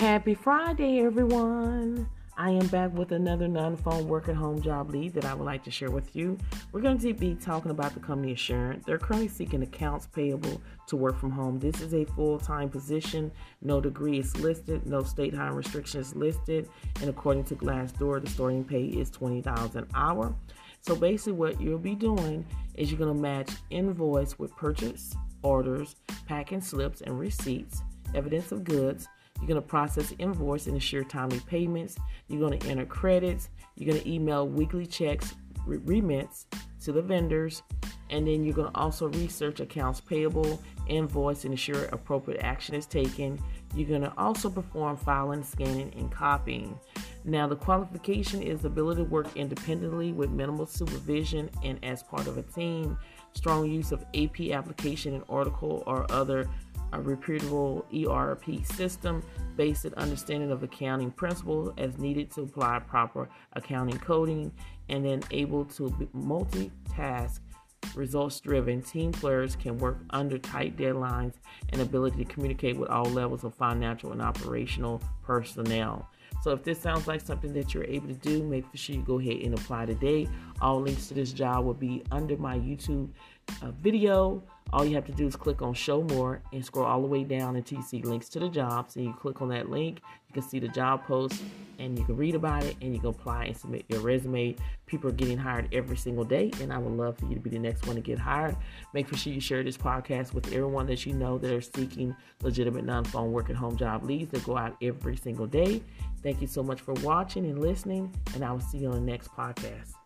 Happy Friday, everyone. I am back with another non phone work at home job lead that I would like to share with you. We're going to be talking about the company Assurance. They're currently seeking accounts payable to work from home. This is a full time position. No degree is listed, no state hire restrictions listed, and according to Glassdoor, the starting pay is $20 an hour. So basically, what you'll be doing is you're going to match invoice with purchase orders, packing slips, and receipts, evidence of goods you're going to process invoice and ensure timely payments. You're going to enter credits. You're going to email weekly checks, remits to the vendors. And then you're going to also research accounts payable, invoice, and ensure appropriate action is taken. You're going to also perform filing, scanning, and copying. Now, the qualification is the ability to work independently with minimal supervision and as part of a team. Strong use of AP application and Oracle or other a reputable ERP system, basic understanding of accounting principles as needed to apply proper accounting coding, and then able to multitask results driven team players can work under tight deadlines and ability to communicate with all levels of financial and operational personnel. So if this sounds like something that you're able to do, make sure you go ahead and apply today. All links to this job will be under my YouTube uh, video. All you have to do is click on show more and scroll all the way down until you see links to the jobs. And you click on that link, you can see the job post and you can read about it and you can apply and submit your resume. People are getting hired every single day, and I would love for you to be the next one to get hired. Make sure you share this podcast with everyone that you know that are seeking legitimate non phone work at home job leads that go out every single day. Thank you so much for watching and listening, and I will see you on the next podcast.